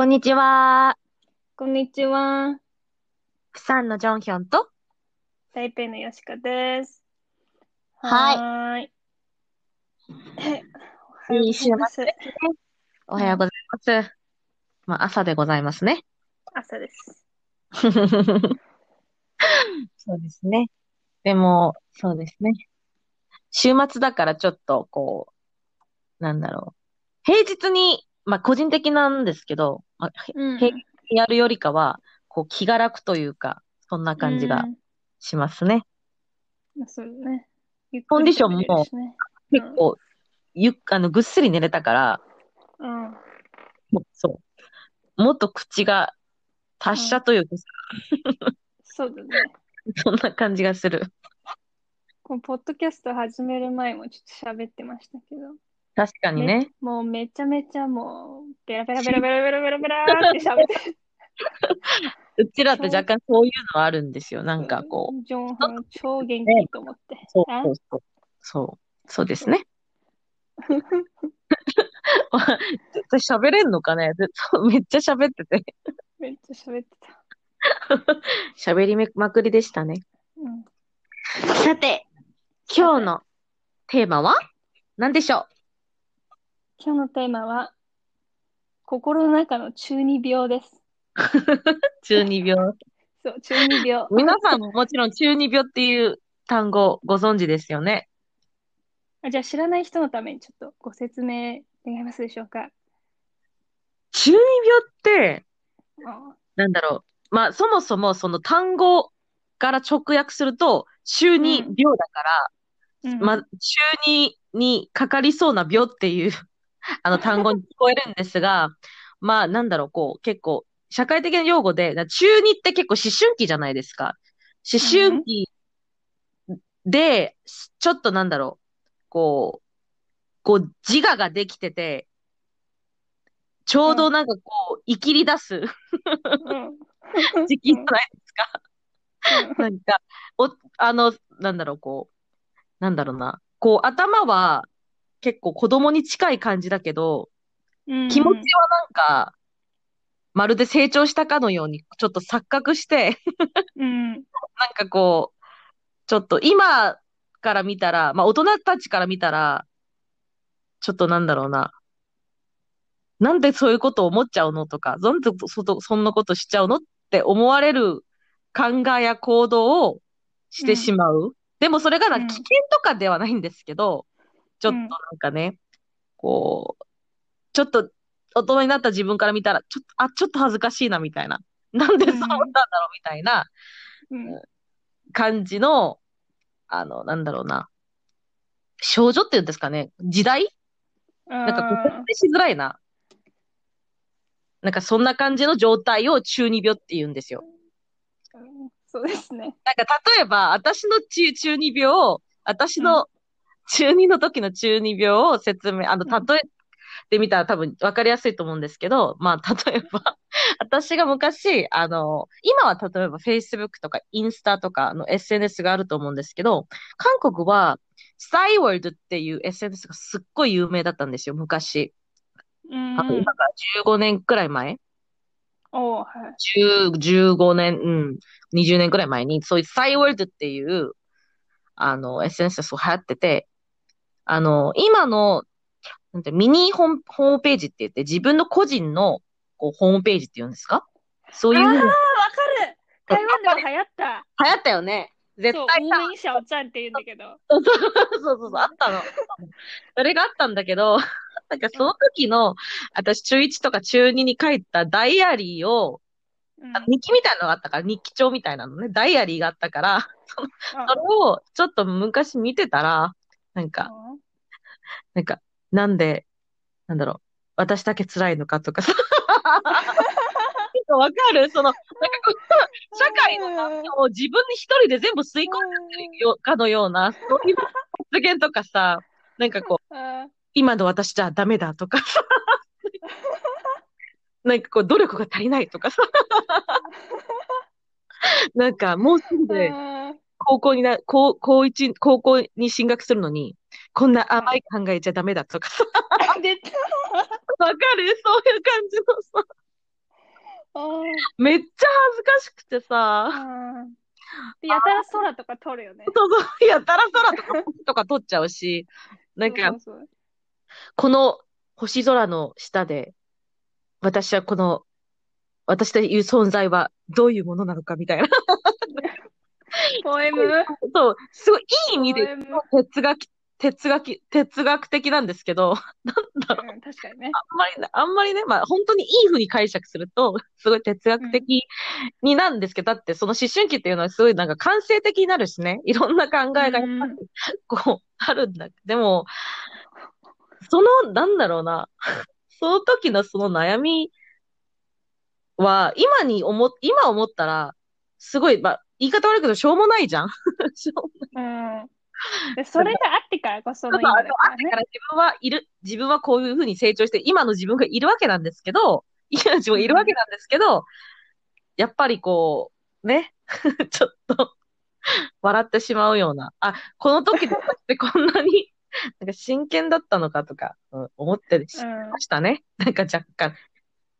こんにちは。こんにちは。プサンのジョンヒョンと、台北のよしかです。はいはーい。いい週末おはようございますおはようございます。まあ、朝でございますね。朝です。そうですね。でも、そうですね。週末だからちょっと、こう、なんだろう。平日に、まあ、個人的なんですけど、まあ、うん。平日にやるよりかは、こう、気が楽というか、そんな感じがうんしますね。まあ、そうね。コンディションも結構、ゆっ、あの、ぐっすり寝れたから、うん。もうそう。もっと口が達者というか、そうだね。そんな感じがする。このポッドキャスト始める前もちょっと喋ってましたけど、確かにね。もうめちゃめちゃもう、ベラベラベラベラベラベラベラって喋ってうちらって若干そういうのあるんですよ。なんかこう。ジョンホン超元気と思って。そうあそうそう。そう。そうですね。喋れんのかね？めっちゃ喋ってて。めっちゃ喋ってた。喋りまくりでしたね。うん。さて、今日のテーマは？何でしょ今日のテーマは、心の中の中二病です。う 中二病。そう、中二病。皆さんももちろん中二病っていう単語ご存知ですよね？あじゃあ知らない人のためにちょっとご説明願えますでしょうか？中二病って、あなんだろう。まあ、そもそもその単語から直訳すると、中二病だから、うん、まあ、中二にかかりそうな病っていう、あの単語に聞こえるんですが、まあ、なんだろう、こう、結構、社会的な用語で、な中二って結構思春期じゃないですか。思春期で、ちょっとなんだろう、こう、こう、自我ができてて、ちょうどなんかこう、生きり出すうん。時期じゃないですか。なんか、お、あの、なんだろう、こう、なんだろうな。こう、頭は結構子供に近い感じだけど、うん気持ちはなんか、まるで成長したかのように、ちょっと錯覚して、うん。なんかこう、ちょっと今から見たら、まあ大人たちから見たら、ちょっとなんだろうな。なんでそういうことを思っちゃうのとか、なんでそそそんなことしちゃうのって思われる考えや行動をしてしまう。でもそれがなうん危険とかではないんですけど、ちょっとなんかね、こう、ちょっと大人になった自分から見たら、ちょっと、あ、ちょっと恥ずかしいなみたいな。なんでそう思ったんだろうみたいなうん。感じの、あの、なんだろうな。少女っていうんですかね。時代？なんかこう、説明しづらいな。なんかそんな感じの状態を中二病って言うんですよ。うんそうですね。なんか例えば、私の中中二病を、私の中二の時の中二病を説明、あの、うん例えてみたら多分分かりやすいと思うんですけど、まあ、例えば、私が昔、あの、今は例えば Facebook とかインスタとかの SNS があると思うんですけど、韓国は、スタイワールドっていう SNS がすっごい有名だったんですよ、昔。うん今から15年くらい前おーはい。10 15年、うん、20年くらい前に、そういうサイワールドっていう、あの、SNS がそう流行ってて、あの、今の、なんて、ミニホームホームページって言って、自分の個人の、こう、ホームページって言うんですか？そういうあー、流わかる台湾でも流行った。行ったよね。絶そう、対さ、無名小站って言うんだけど。そうそうそうそう、あったの。それがあったんだけど、なんかその時の、私中1とか中2に書いたダイアリーを、うんあ日記みたいなのがあったから、日記帳みたいなのね、ダイアリーがあったから、それをちょっと昔見てたら、なんか、なんか、なんで、なんだろう、私だけ辛いのかとかさ、わかる？その、なんかこう、社会の波を自分に一人で全部吸い込んでるよかのような、そういう発言とかさ、なんかこう、あ今の私じゃダメだとかさ、なんかこう、努力が足りないとかさ、なんかもうすぐーであ高校にな、高、高一、高校に進学するのに、こんな甘い考えちゃダメだとかさ、ー。出た。わかる？そういう感じのさ、めっちゃ恥ずかしくてさ、やたら空とか撮るよね。そうそう、やたら空とかとか撮っちゃうし、なんかそうそうこの星空の下で、私はこの、私という存在はどういうものなのかみたいな。ポエムそう、すごいいい意味で哲学、哲学、哲学的なんですけど、なんだろう。うん、確かにね。あんまりね、あんまりね、まあ本当にいい風に解釈すると、すごい哲学的になんですけど、だってその思春期っていうのはすごいなんか感性的になるしね、いろんな考えがやっぱりこう、あるんだ。でも、その、なんだろうな、その時のその悩みは、今に思っ、今思ったら、すごい、まあ、言い方悪いけど、しょうもないじゃん。しょうもうん。でそれがあってからこそのだからね。だから自分はいる、自分はこういうふうに成長して、今の自分がいるわけなんですけど、今の自分がいるわけなんですけど、やっぱりこう、ね、ちょっと、笑ってしまうような、あ、この時ってこんなに、なんか真剣だったのかとか、うん思ってましたね。なんか若干。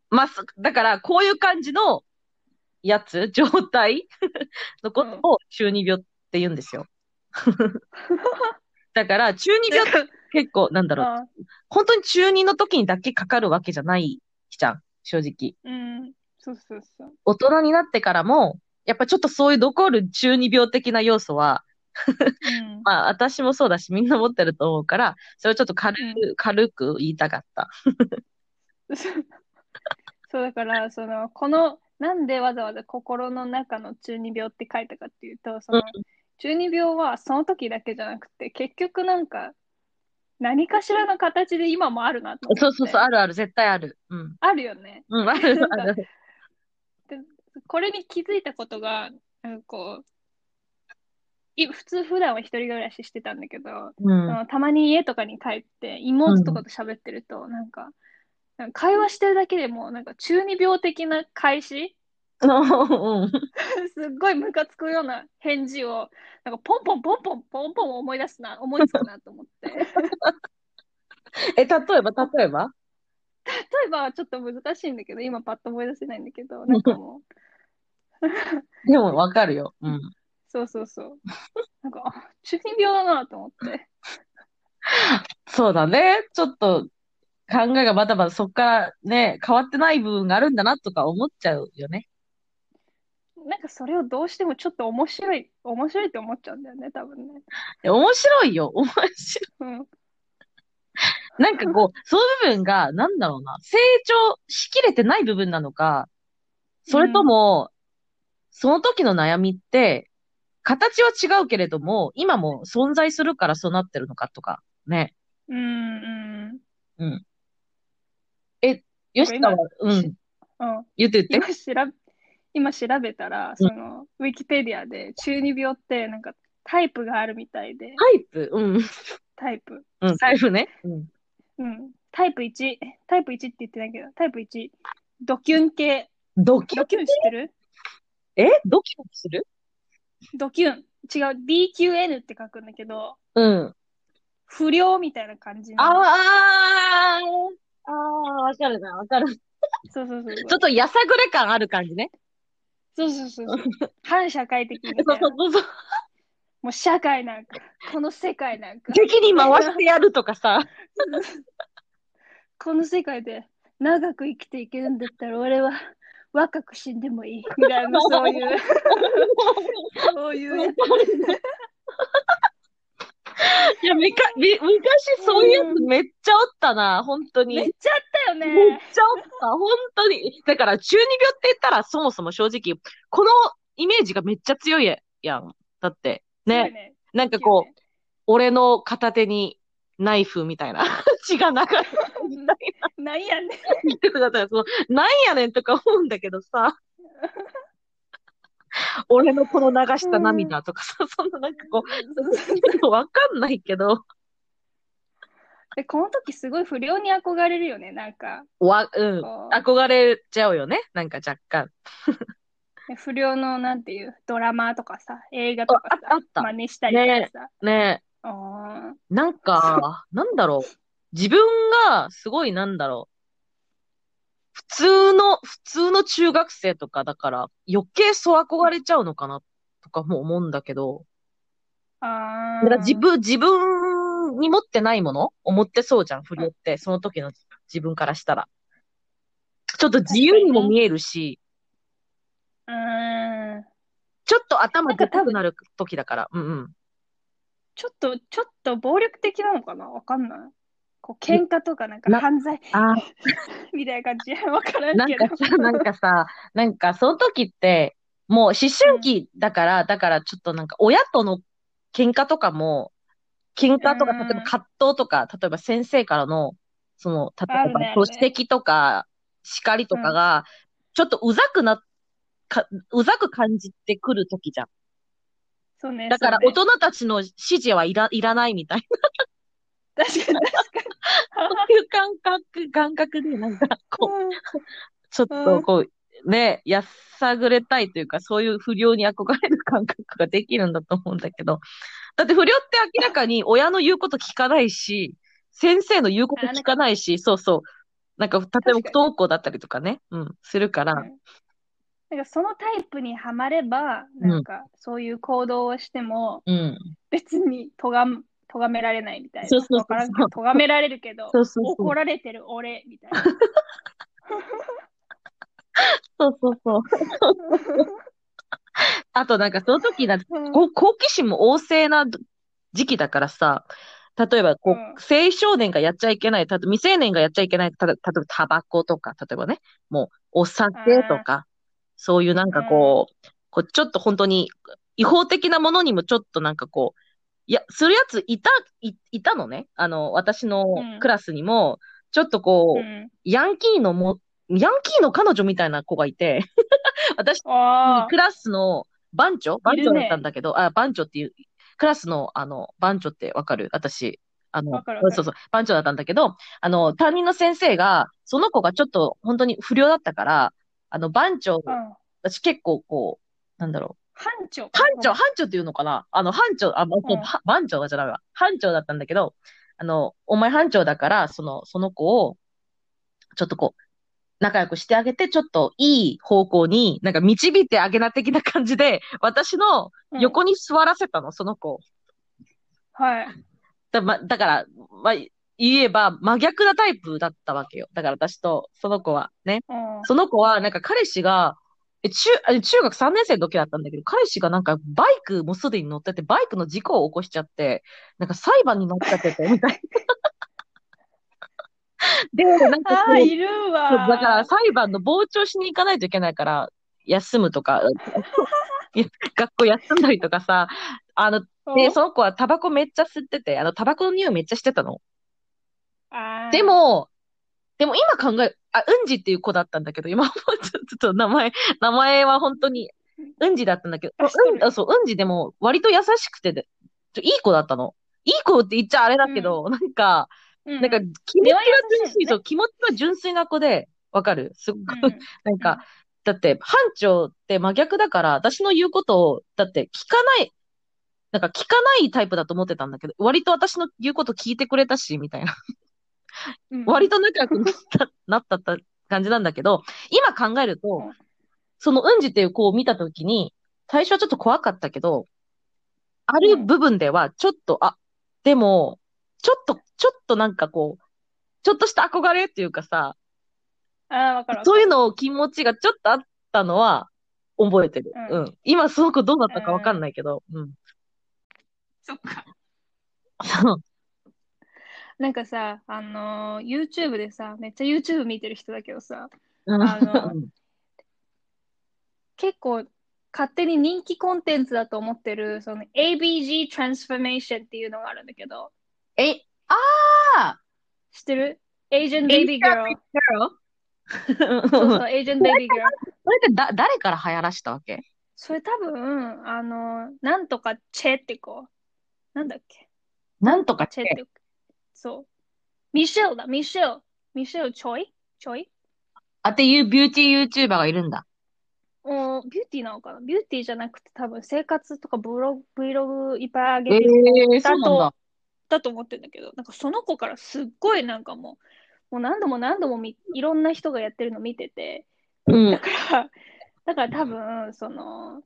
まあ、そだから、こういう感じのやつ、状態？のことを中二病って言うんですよ。だから、中二病って結構、なんだろう、あ本当に中二の時にだけかかるわけじゃないじゃん、正直。うん。そうそうそう。大人になってからも、やっぱちょっとそういう残る中二病的な要素は、うん。まあ私もそうだしみんな持ってると思うから、それをちょっと軽うく、軽く言いたかった。そうだから、その、この、なんでわざわざ心の中の中二病って書いたかっていうと、その、中二病はその時だけじゃなくて、結局なんか、何かしらの形で今もあるなと思って。そうそうそう、あるある、絶対ある。うん。あるよね。うん、あるある。これに気づいたことが、なんかこう、い普通普段は一人暮らししてたんだけど、うん。たまに家とかに帰って妹とかと喋ってると、なんか、なんか会話してるだけでも、なんか中二病的な開始？うん。すっごいムカつくような返事を、なんかポンポンポンポンポンポン思い出すな、思いつくなと思って。え、例えば、例えば？例えばはちょっと難しいんだけど、今パッと思い出せないんだけど、なんかもう、でもわかるよ。うん。そうそうそう。なんか、あ中二病だなと思って。そうだね。ちょっと考えがまだまだそっからね、変わってない部分があるんだなとか思っちゃうよね。なんかそれをどうしてもちょっと面白い、面白いって思っちゃうんだよね、多分ね。面白いよ。面白い。うん。なんかこう、そういう部分が、なんだろうな、成長しきれてない部分なのか、それとも、その時の悩みって、形は違うけれども、今も存在するからそうなってるのかとか、ね。うん、うん。よしかは、うん、うん。言って言って。今調べ、今調べたら、その、ウィキペディアで中二病ってなんかタイプがあるみたいで、タイプ？うん。タイプ。うん、タイプね。うん。うん。タイプ1、タイプ1って言ってないけど、タイプ1、ドキュン系。ドキュンドキュン知ってる？え？ドキュンする？ドキュン。違う、DQN って書くんだけど、うん。不良みたいな感じの。あー、あー、あー、わかるな、わかる。そうそうそう。ちょっとやさぐれ感ある感じね。そうそうそう。反社会的みそうたいな。そうそう。もう社会なんか、この世界なんか、敵に回してやるとかさ。この世界で長く生きていけるんだったら俺は若く死んでもいい。みたいな、そういう、そういうやつ。いや、めか、め、昔そういうやつめっちゃおったな、本当に。めっちゃあったよめっね。ちゃおった、本当に。だから、中二病って言ったら、そもそも正直、このイメージがめっちゃ強いやん。だって、ね、ね。なんかこう、俺の片手にナイフみたいな、血が流れてみたい なんやねん。なんやねんとか思うんだけどさ、俺のこの流した涙とかさ、そんななんかこう、わかんないけど、で、この時すごい不良に憧れるよね。なんか、わ、うん、こ憧れちゃうよね、なんか若干。う不良のなんていうドラマとかさ、映画とかさ、ああった真似したりとかさ。ねあなんか、なんだろう。自分が、すごいなんだろう。普通の、普通の中学生とかだから、余計そう憧れちゃうのかな、とかも思うんだけど、あだから自ー分、自分に持ってないもの？を持ってそうじゃん、不良って。その時の自分からしたら。ちょっと自由にも見えるし、うーん。ちょっと頭なんか多分でかくなる時だから。うんうん。ちょっと、ちょっと暴力的なのかな？わかんない。こう、喧嘩とかなんかな犯罪あ みたいな感じ。わからなんんけど。かさ、なんかさ、なんかその時って、もう思春期だから、だからちょっとなんか親との喧嘩とかも、喧嘩とか、うん例えば葛藤とか、例えば先生からの、その、例えばあるねあるね指摘とか、叱りとかが、ちょっとうざくな、か、うざく感じてくる時じゃん。そうね。だからそうね大人たちの指示はいら、いらないみたいな、確かに確かそういう感覚、感覚で、なんか、こう、に。ちょっとこう、ね、やさぐれたいというか、そういう不良に憧れる感覚ができるんだと思うんだけど。だって不良って明らかに親の言うこと聞かないし、先生の言うこと聞かないし、そうそう。なんか、例えば不登校だったりとかね、うん、するから、うんなんかそのタイプにはまれば、なんかそういう行動をしてもうん。別にとがん、咎められないみたいな。そうそうそうわからんけど、咎められるけど、そうそうそう怒られてる俺みたいな。そうそうそう。あとなんかその時だ、うんこう好奇心も旺盛な時期だからさ、例えばこう、うん青少年がやっちゃいけない、未成年がやっちゃいけない、たと例えばタバコとか、例えばね、もうお酒とか、そういうなんかこう、こうちょっと本当に違法的なものにもちょっとなんかこう、いや、するやついた、い、いたのね。あの、私のうんクラスにも、ちょっとこう、うんヤンキーのも、ヤンキーの彼女みたいな子がいて、私あクラスの番長番長だったんだけど、あ、番長っていう、クラスの、あの、番長ってわかる？私。あのそうそう、番長だったんだけど、あの、担任の先生が、その子がちょっと本当に不良だったから、あの、番長、あ、うん。私結構こう、なんだろう、班長。班長、班長っていうのかな？あの、班長、あ、もううんは番長じゃないわ。班長だったんだけど、あの、お前班長だから、その、その子を、ちょっとこう、仲良くしてあげて、ちょっといい方向に、なんか導いてあげな的な感じで、私のうん横に座らせたの、その子を。はい。だ、ま、だから、まあ、言えば真逆なタイプだったわけよ。だから私とその子はね。うん。その子は、なんか彼氏が、え中、あ中学3年生の時だったんだけど、彼氏がなんかバイクもすでに乗ってて、バイクの事故を起こしちゃって、なんか裁判になっちゃってて、みたいな。で、なんかああ、いるわ。だから裁判の傍聴しに行かないといけないから、休むとか、学校休んだりとかさ、あの、で、うんその子はタバコめっちゃ吸ってて、あの、タバコの匂いめっちゃしてたの。で、も、でも今考え、あ、うんじっていう子だったんだけど、今思うとちょっと名前、名前は本当に、うんじだったんだけど、うん、あそう、うんじでも割と優しくてで、ちょいい子だったの。いい子って言っちゃあれだけど、なんか、うん、なんか気持ちが純粋、そう、気持ちが純粋な子で、わかる？すっごい、うん。なんか、だって、班長って真逆だから、私の言うことを、だって聞かない、なんか聞かないタイプだと思ってたんだけど、割と私の言うこと聞いてくれたし、みたいな。うん割と仲良くなった、なったった感じなんだけど、今考えるとうん、そのうんじっていう子を見たときに、最初はちょっと怖かったけど、ある部分ではちょっと、あ、でも、ちょっと、ちょっとなんかこう、ちょっとした憧れっていうかさ、あ。そういうの気持ちがちょっとあったのは覚えてる。ううんん。今その子どうなったかわかんないけど、うん。そっか。なんかさ、あのー YouTube でさ、めっちゃ YouTube 見てる人だけどさ、うんあの結構勝手に人気コンテンツだと思ってる、その ABG Transformation っていうのがあるんだけど、え、ああ知ってる ?Asian Baby Girl。そうそう、Asian Baby Girl。それってだ、誰から流行らしたわけ？それ多分、あの、なんとかチェって子。なんだっけ？なんとかチェって。そう。ミシェルだ、ミシェル。ミシェル・チョイチョイあっていうビューティー YouTuber がいるんだ。おビューティーなのかな？ビューティーじゃなくて多分生活とかブログ、Vlog いっぱい上えげてるえそうなんだ。だと思ってるんだけど、なんかその子からすっごいなんかもう、もう何度も何度もみいろんな人がやってるの見てて、うんだ。から、だから多分、その、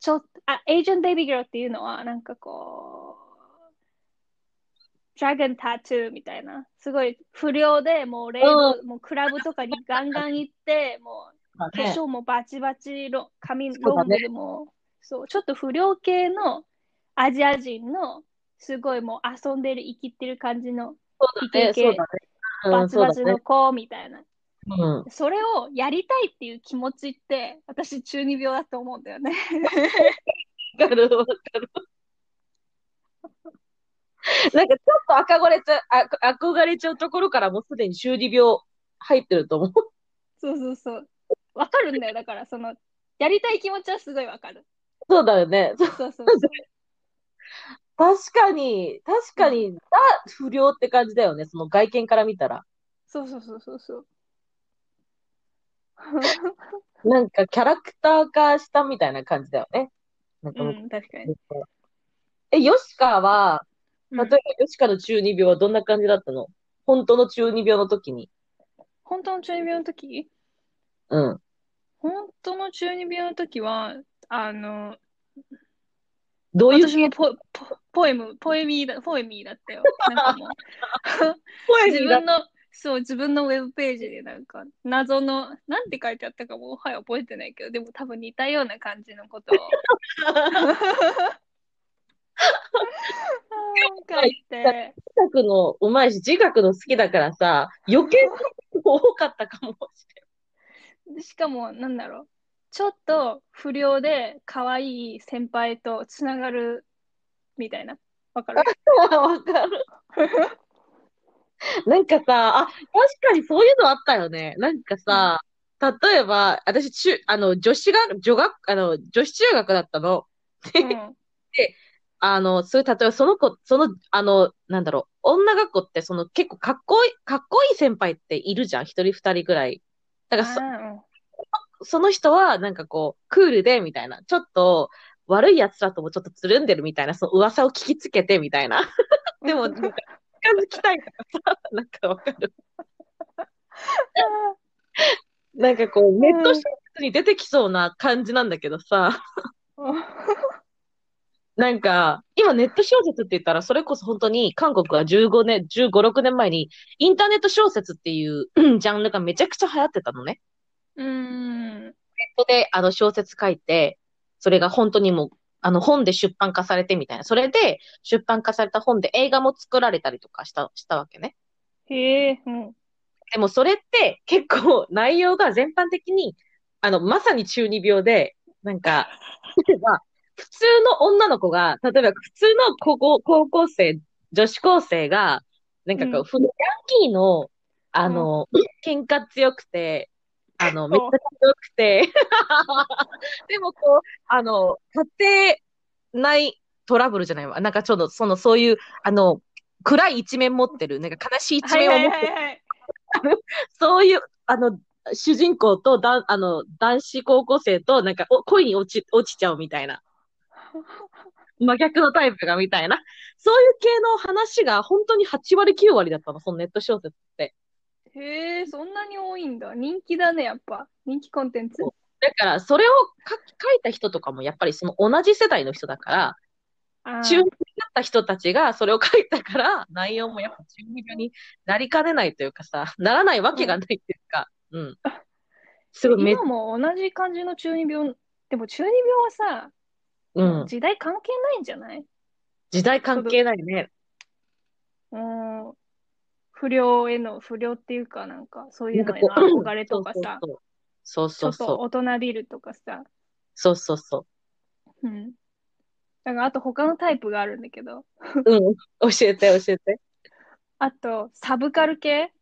ちょっと、あ、エージェントベイビーギャルっていうのは、なんかこう、ドラゴンタトゥーみたいな、すごい不良で、もうレイブ、もうクラブとかにガンガン行って、もう化粧もバチバチロ、髪ロングでも、そう、ちょっと不良系のアジア人の、すごいもう遊んでる、生きてる感じの、イケイケバチバチの。子みたいな。うん。それをやりたいっていう気持ちって、私中二病だと思うんだよね。わかる、わかる。なんかちょっと憧れちゃ、あ憧れちゃうところからもうすでに中二病入ってると思う。そうそうそう。わかるんだよ。だから、その、やりたい気持ちはすごいわかる。そうだよね。そうそうそう。確かに、確かに、ザ不良って感じだよね。その外見から見たら。そうそうそうそうそう。なんかキャラクター化したみたいな感じだよね。なんかもううん、確かに。え、ヨシカは、うん例えばヨシカの中二病はどんな感じだったの？本当の中二病の時に。本当の中二病の時？うん。本当の中二病の時は、あの、どういう？私もポポポエム、ポエミーだ、ポエミーだったよ。なんかもう、声自分の、そう、自分のウェブページでなんか、謎の、なんて書いてあったかも、はい、覚えてないけど、でも多分似たような感じのことを 書いて、字学のうまいし、字学の好きだからさ、余計多かったかもしでしかも、なんだろう、ちょっと不良で可愛い先輩とつながるみたいな。わかる？れない。わかる。なんかさ、あ、確かにそういうのあったよね。なんかさ、例えば、私、中、あの、女子が、女学、あの、女子中学だったの。で、うん。あの、そういう、例えばその子、その、あの、なんだろう、女学校ってその結構かっこいい、かっこいい先輩っているじゃん。一人二人ぐらい。だからそ、その人はなんかこう、クールで、みたいな。ちょっと、悪い奴らともちょっとつるんでるみたいな、その噂を聞きつけて、みたいな。う んでも、なんか近づきたいからさ、なんかわかる。なんかこう、ネット小説に出てきそうな感じなんだけどさ、なんか、今ネット小説って言ったら、それこそ本当に韓国は15年、15、6年前に、インターネット小説っていうう んジャンルがめちゃくちゃ流行ってたのね。うん。ネットであの小説書いて、それが本当にもう、あの本で出版化されてみたいな。それで出版化された本で映画も作られたりとかした、したわけね。へえ、うん。でもそれって結構内容が全般的に、あの、まさに中二病で、なんか、例えば、普通の女の子が、例えば普通の高校、高校生、女子高生が、なんかこう、うんふヤンキーの、あの、喧嘩強くて、あの、めっちゃ強くて、でもこう、あの、家庭内トラブルじゃないわ。なんかちょっと、その、そういう、あの、暗い一面持ってる、なんか悲しい一面を持ってるはいはい。そういう、あの、主人公とだ、あの、男子高校生と、なんか、お恋に落ち、落ちちゃうみたいな。真逆のタイプがみたいな。そういう系の話が本当に8割9割だったの、そのネット小説って。へえ、そんなに多いんだ。人気だね、やっぱ。人気コンテンツ。だから、それを書いた人とかも、やっぱりその同じ世代の人だから、中二だった人たちがそれを書いたから、内容もやっぱ中二病になりかねないというかさ、ならないわけがないっていうか、うん。すごいめ、今も同じ感じの中二病。でも中二病はさ、うん。時代関係ないんじゃない？時代関係ないね。うん。不良への、不良っていうか、なんか、そういうのへの憧れとかさ、そうそうそう。ちょっと。大人びるとかさ、そうそうそうん。だから、あと他のタイプがあるんだけど、う。うん。教えて、教えて。あと、サブカル系？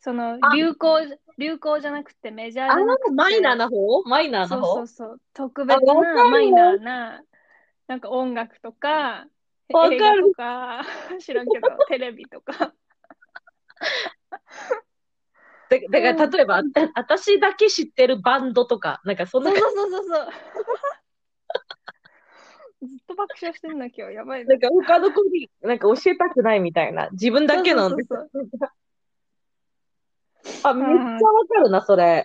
その、あ流行、流行じゃなくてメジャーじゃなくて、マイナーな方？マイナーなそう方そうそう、特別な、マイナーな、なんか音楽とか、わかる映画とか、知らんけど、テレビとか。だだから、例えば、あ私だけ知ってるバンドとか、なんかそんなそう、そうそうそうそう。ずっと爆笑してんだ、今日。やばいね。なんか他の子になんか教えたくないみたいな。自分だけの。そうそうそうあ、めっちゃわかるな、それ。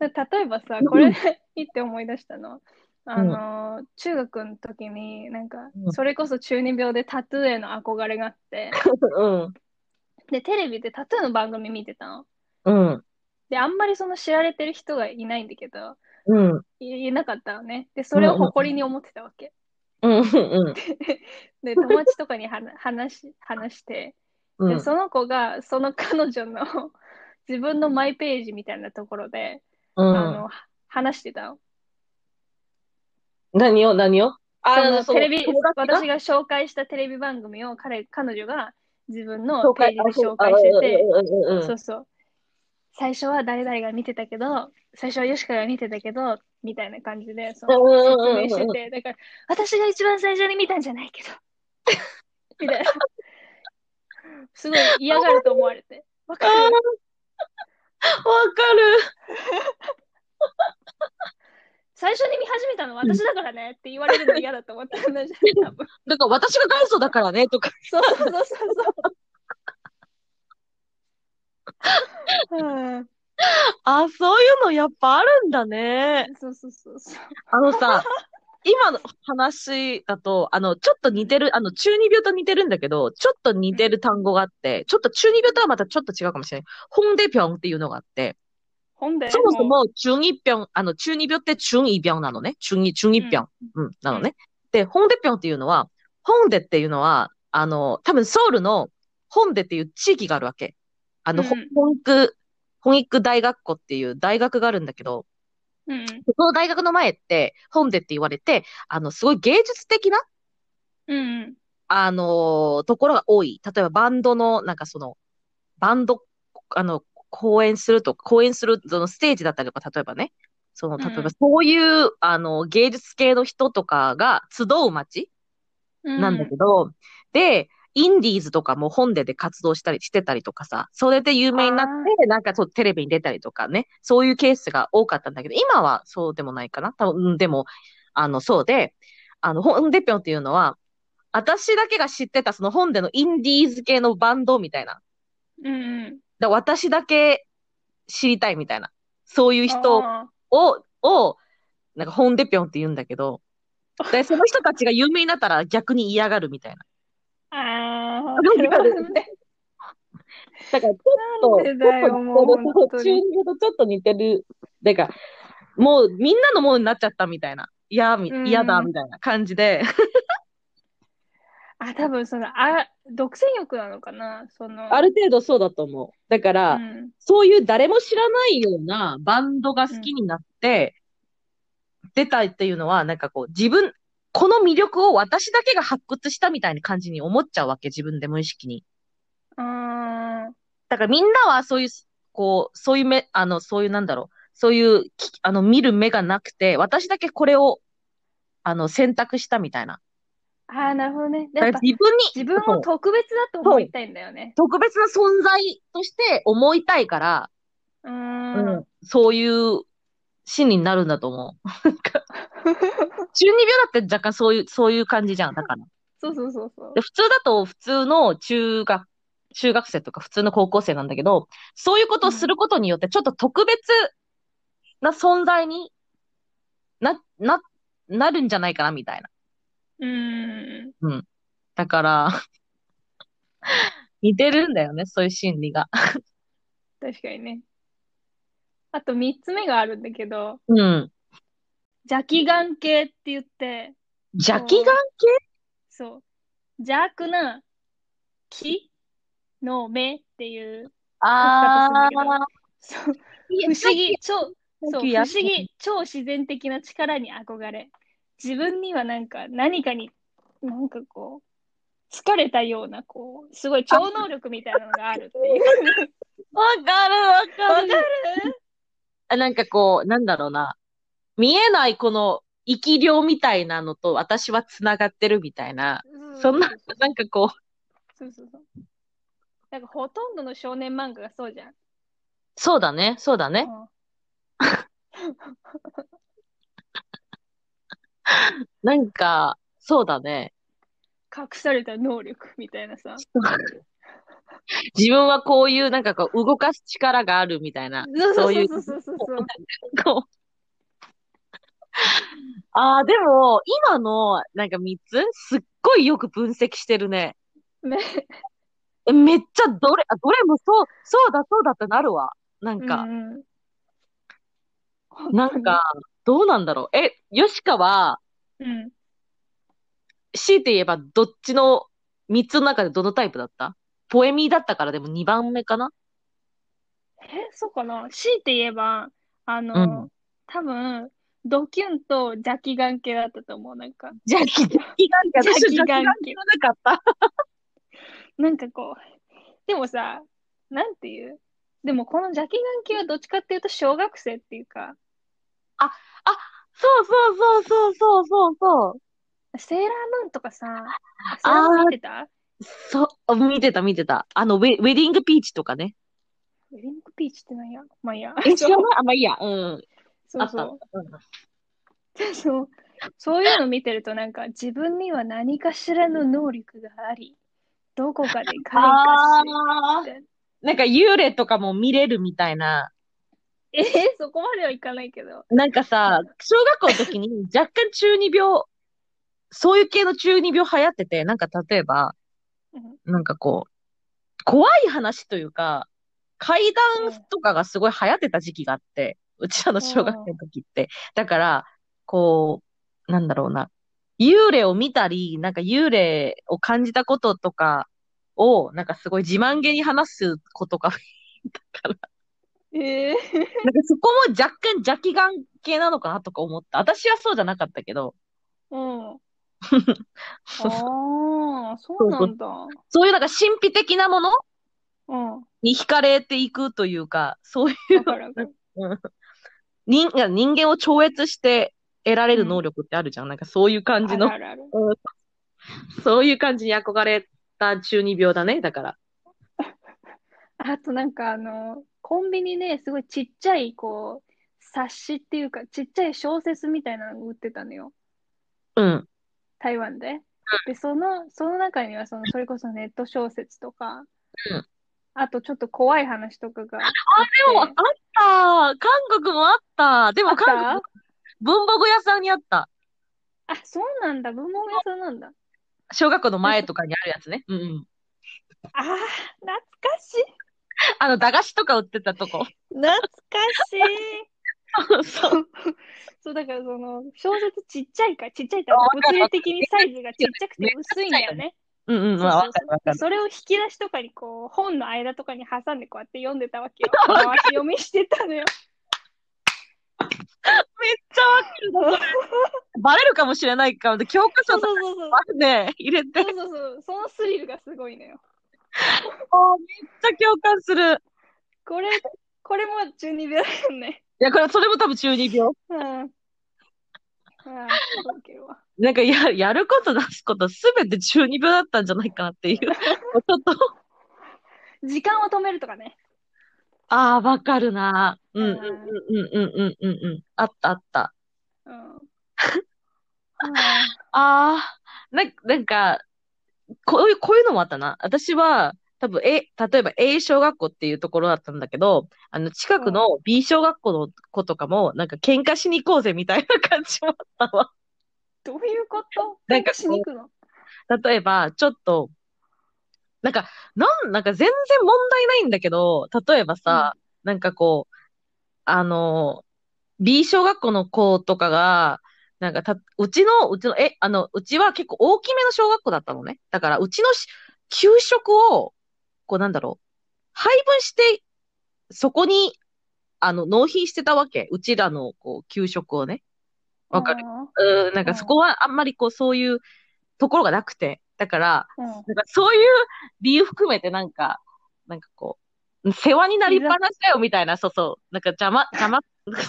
例えばさ、これいいって思い出したの。あの、中学の時に、なんかう、んそれこそ中二病でタトゥーへの憧れがあって、うん。で、テレビでタトゥーの番組見てたの。うん。で、あんまりその知られてる人がいないんだけど、うん。いいなかったのね。で、それを誇りに思ってたわけ。うん。うん。で、友達とかに話話して、で、うん。その子が、その彼女の自分のマイページみたいなところで、うん。あの、話してたの。何を？何を？そあのテレビ、私が紹介したテレビ番組を彼、彼女が自分のページで紹介してて、そうそう。最初は誰々が見てたけど、最初はヨシカが見てたけど、みたいな感じで、そのう説明してて、だから、私が一番最初に見たんじゃないけど、みたいな。すごい嫌がると思われて。わかるわかる。最初に見始めたの私だからねって言われるの嫌だと思ったんだじゃん、多分。だから私が元祖だからね、とか。そうそうそうそう。う んあ、そういうのやっぱあるんだね。そうそうそうそう。あのさ、今の話だと、あの、ちょっと似てる、あの、中二病と似てるんだけど、ちょっと似てる単語があって、ちょっと中二病とはまたちょっと違うかもしれない。本で病っていうのがあって、そもそも中二病、あの、中二病って中二病なのね。中二、中二病。うん、なのね。で、本で病っていうのは、本でっていうのは、あの、多分ソウルの本でっていう地域があるわけ。あの、うんほ本育、本育大学校っていう大学があるんだけど、うん。その大学の前って本でって言われて、あの、すごい芸術的な、うんうん。あのところが多い。例えばバンドの、なんかその、バンド、あの、公演すると、公演する、そのステージだったりとか、例えばね、その、例えうんばそういう、あの、芸術系の人とかが集う街うん。なんだけど、で、インディーズとかも本でで活動したりしてたりとかさ、それで有名になって、なんかそうテレビに出たりとかね、そういうケースが多かったんだけど、今はそうでもないかな多分、うんでも、あの、そうで、あの、本でぴょんっていうのは、私だけが知ってたその本でのインディーズ系のバンドみたいな。うんうん。だ私だけ知りたいみたいな。そういう人あを、を、なんか本でぴょんって言うんだけど、で、その人たちが有名になったら逆に嫌がるみたいな。ーあー、わかる。だからちょっと、ちょっと本当に中二病とちょっと似てる。だから、もうみんなのものになっちゃったみたいな。嫌み、うん嫌だみたいな感じで。あ、多分その、あ、独占欲なのかな？その、ある程度そうだと思う。だから、うんそういう誰も知らないようなバンドが好きになって、出たっていうのは、なんかこう、自分、この魅力を私だけが発掘したみたいな感じに思っちゃうわけ、自分で無意識に。あーだからみんなはそういう、こう、そういう目、あの、そういうなんだろう、そういう、きあの、見る目がなくて、私だけこれを、あの、選択したみたいな。あー、なるほどね。だからやっぱ自分に、自分を特別だと思いたいんだよね。特別な存在として思いたいから、うー。うんん、そういう心理になるんだと思う。中二病だって若干そういう、そういう感じじゃん。だから。そうそうそうそうで。普通だと普通の中学、中学生とか普通の高校生なんだけど、そういうことをすることによってちょっと特別な存在にな、な、なるんじゃないかなみたいな。うーん。だから、似てるんだよね、そういう心理が。確かにね。あと三つ目があるんだけど、うん。邪気眼系って言って、邪気眼そう。邪悪な気の目っていう、あそう。ー、不思議、超、そう、不思や議、超自然的な力に憧れ、自分にはなんか何かに、なんかこう、疲れたような、こう、すごい超能力みたいなのがあるっていう。わかるわかる。わかる？あなんかこう、なんだろうな。見えないこの生き量みたいなのと私は繋がってるみたいな。そんな、なんかこう、そうそうそう。なんかほとんどの少年漫画がそうじゃん。そうだね、そうだね。なんか、そうだね。隠された能力みたいなさ。自分はこういう、なんかこう、動かす力があるみたいな、そういう、そうそうそうそう。ああ、でも、今の、なんか3つ、すっごいよく分析してるね。ね。えめっちゃどれ、あ、どれもそう、そうだ、そうだってなるわ。なんか、んなんか、どうなんだろう。え、ヨシカは、うん。強いて言えば、どっちの3つの中でどのタイプだった？ポエミーだったからでも2番目かな？え、そうかな強いて言えば、あの、うん多分、ドキュンと邪気眼系だったと思う。なんか、ジャキ、ジャキ眼系、私ジャキ眼系なかった。なんかこう、でもさ、なんていうでもこの邪気眼系はどっちかっていうと小学生っていうか、そうそうそうそうそうそうそう。セーラームーンとかさ、あセーラームーン見てた？そう、見てた見てた。あの、ウェウェディングピーチとかね。ウェディングピーチってなんや？まあいいや。え、知らない？あ、まあいいや。うん。そうそう。うんそう。そういうの見てるとなんか自分には何かしらの能力があり、どこかで開花し、なんか幽霊とかも見れるみたいな。えー、そこまではいかないけど。なんかさ、小学校の時に若干中二病、そういう系の中二病流行ってて、なんか例えば、うんなんかこう、怖い話というか、怪談とかがすごい流行ってた時期があって、うちらの小学生の時って。だから、こう、なんだろうな。幽霊を見たり、なんか幽霊を感じたこととかを、なんかすごい自慢げに話すことが、だから、えなんかそこも若干邪気眼系なのかなとか思った。私はそうじゃなかったけど、ー、うん。ああ、そうなんだ。そういうなんか神秘的なものうん。わに惹かれていくというか、そういうかるわかる。うん人人間を超越して得られる能力ってあるじゃん。なんかそういう感じのあ、るあるうんそういう感じに憧れた中二病だね。だから。あとなんかあの、コンビニね、すごいちっちゃい、こう、冊子っていうか、ちっちゃい小説みたいなの売ってたのよ。うん。台湾で。で、その、その中には、その、それこそネット小説とか、うんあとちょっと怖い話とかがあっでも、あてった韓国もあったでも韓国、文房具屋さんにあった。あ、そうなんだ。文房具屋さんなんだ。小学校の前とかにあるやつね。うんうん。ああ、懐かしい。あの、駄菓子とか売ってたとこ。懐かしい。そう。そう、だからその、小説ちっちゃいから、ちっちゃいって物理的にサイズがちっちゃくて薄いんだよね。うんうん、あ、わそうかるわかる。そうそれを引き出しとかにこう、本の間とかに挟んでこうやって読んでたわけよ。回し読みしてたのよ。めっちゃわかるな、それ。バレるかもしれないから、で教科書そうとそうそうそう。かね、入れて、そうそうそう。そのスリルがすごいのよ。あーめっちゃ共感する。これ、これも中二病だよね。いや、これ、それも多分中二病。うん。なんかや、やること出すことすべて中二病だったんじゃないかなっていう。ちょっと、時間を止めるとかね。ああ、わかるな。うん、うん、うんうん、うん、うん、うん、うん。あった、あった。うん。あああ、な、なんか、こういう、こういうのもあったな。私は、多分、え、例えば A 小学校っていうところだったんだけど、あの、近くの B 小学校の子とかも、なんか喧嘩しに行こうぜみたいな感じもあったわ。どういうこと？なんかしに行くの？例えば、ちょっと、なんか、なん、なんか全然問題ないんだけど、例えばさ、なんかこう、あの、B 小学校の子とかが、なんかた、うちの、うちの、え、あの、うちは結構大きめの小学校だったのね。だから、うちのし給食を、こうなんだろう、配分して、そこに、あの、納品してたわけ。うちらの、こう、給食をね。わかる？うん、なんかそこはあんまりこう、そういうところがなくて。だから、うん。なんかそういう理由含めてなんか、なんかこう、世話になりっぱなしだよみたいな、そうそう。なんか邪魔、邪魔、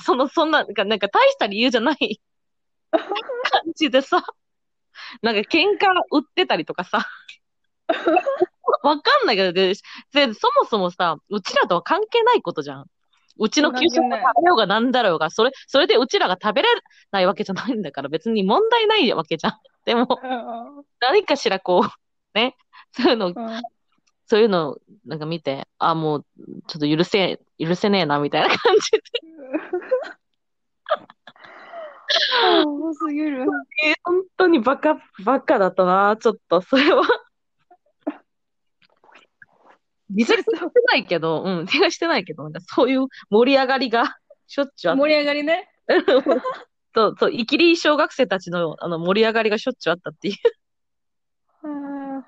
その、そんな、なんか、なんか大した理由じゃない 感じでさ、なんか喧嘩売ってたりとかさ、わかんないけど、で、でそもそもさ、うちらとは関係ないことじゃん。うちの給食が食べようがなんだろうが、それ、それでうちらが食べれないわけじゃないんだから別に問題ないわけじゃん。でも、うん何かしらこう、ね、そういうのうんそういうのをなんか見て、あ、もう、ちょっと許せ、許せねえな、みたいな感じで。あ重すぎる。え本当にバカ、バカだったな、ちょっと、それは。自責してないけど、うん、手がしてないけど、なんかそういう盛り上がりが しょっちゅうあっ盛り上がりね。そう、そう、イキリ小学生たちのあの盛り上がりがしょっちゅうあったっていう。あ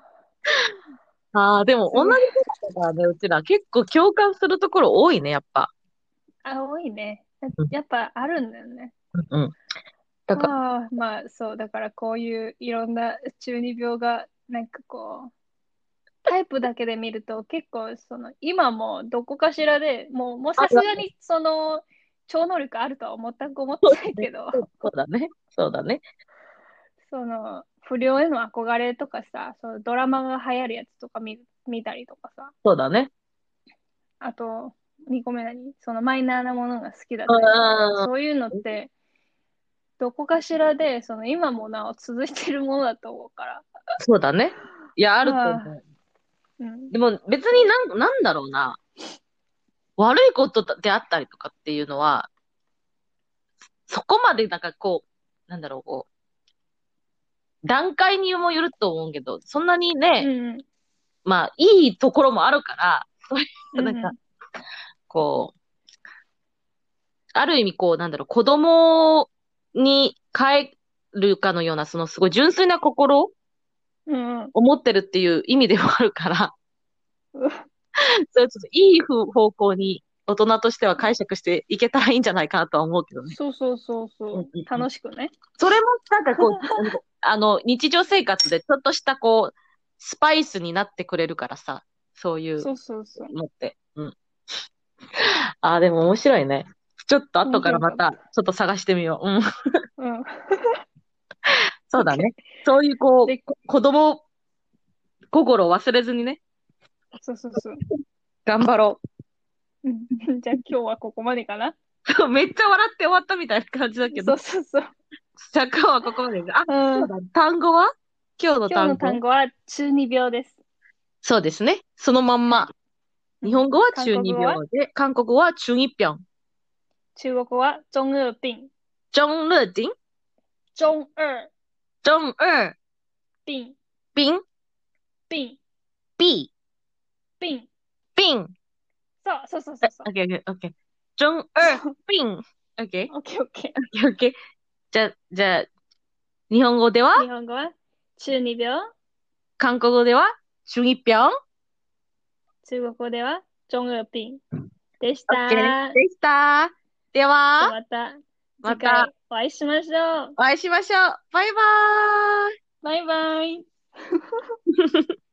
ああ、でも同じことだからね、うちら結構共感するところ多いね、やっぱ。あ、多いね。うんやっぱあるんだよね。うんうん。だから、ああ、まあそう、だからこういういろんな中二病が、なんかこう、タイプだけで見ると結構その今もどこかしらでもうもうさすがにその超能力あるとは全く思ってないけど、そうだね。そうだね。その不良への憧れとかさ、そのドラマが流行るやつとか見見たりとかさ、そうだね。あと2個目何そのマイナーなものが好きだったりとうか、んそういうのってどこかしらでその今もなお続いてるものだと思うから。そうだね。いや、あると思う。うんでも別になん、なんだろうな。悪いことであったりとかっていうのは、そこまでなんかこう、なんだろう、こう、段階にもよると思うけど、そんなにね、うん。まあ、いいところもあるから、そうなんか、こう、ある意味こう、なんだろう、子供に帰るかのような、そのすごい純粋な心うん。うん。を持ってるっていう意味でもあるから、うん それちょっといい方向に大人としては解釈していけたらいいんじゃないかなとは思うけどね。そうそうそうそう楽しくね。それもなんかこう、あの、日常生活でちょっとしたこう、スパイスになってくれるからさ、そういうそうそうそう。のって。うん。ああ、でも面白いね。ちょっと後からまた、ちょっと探してみよう。うん。うん。そうだね。そういうこうで、子供心を忘れずにね、そうそうそう。頑張ろうん じゃあ今日はここまでかな？う。めっちゃ笑って終わったみたいな感じだけどそう、そうそう。じゃあ今日はここまでです。あ、うんそうだ。単語は？今日の今日の単語単語は中二病です。そうですね。そのまんま。日本語は中二病で、韓国語は？中二病。中国は中二病。中二病中二中二病。病病。病病。病そうそうそうそうそう。OK, OK, OK. 中二病 OK, オッケーオッケ OK, OK. じゃあ、じゃあ、日本語では？ー。日本語は？中二病？韓国語では？中二病？中国語では？中二病でした。OK でした。では、またまたお会いしましょう。お会いしましょう。バイバーイ。バイバイ。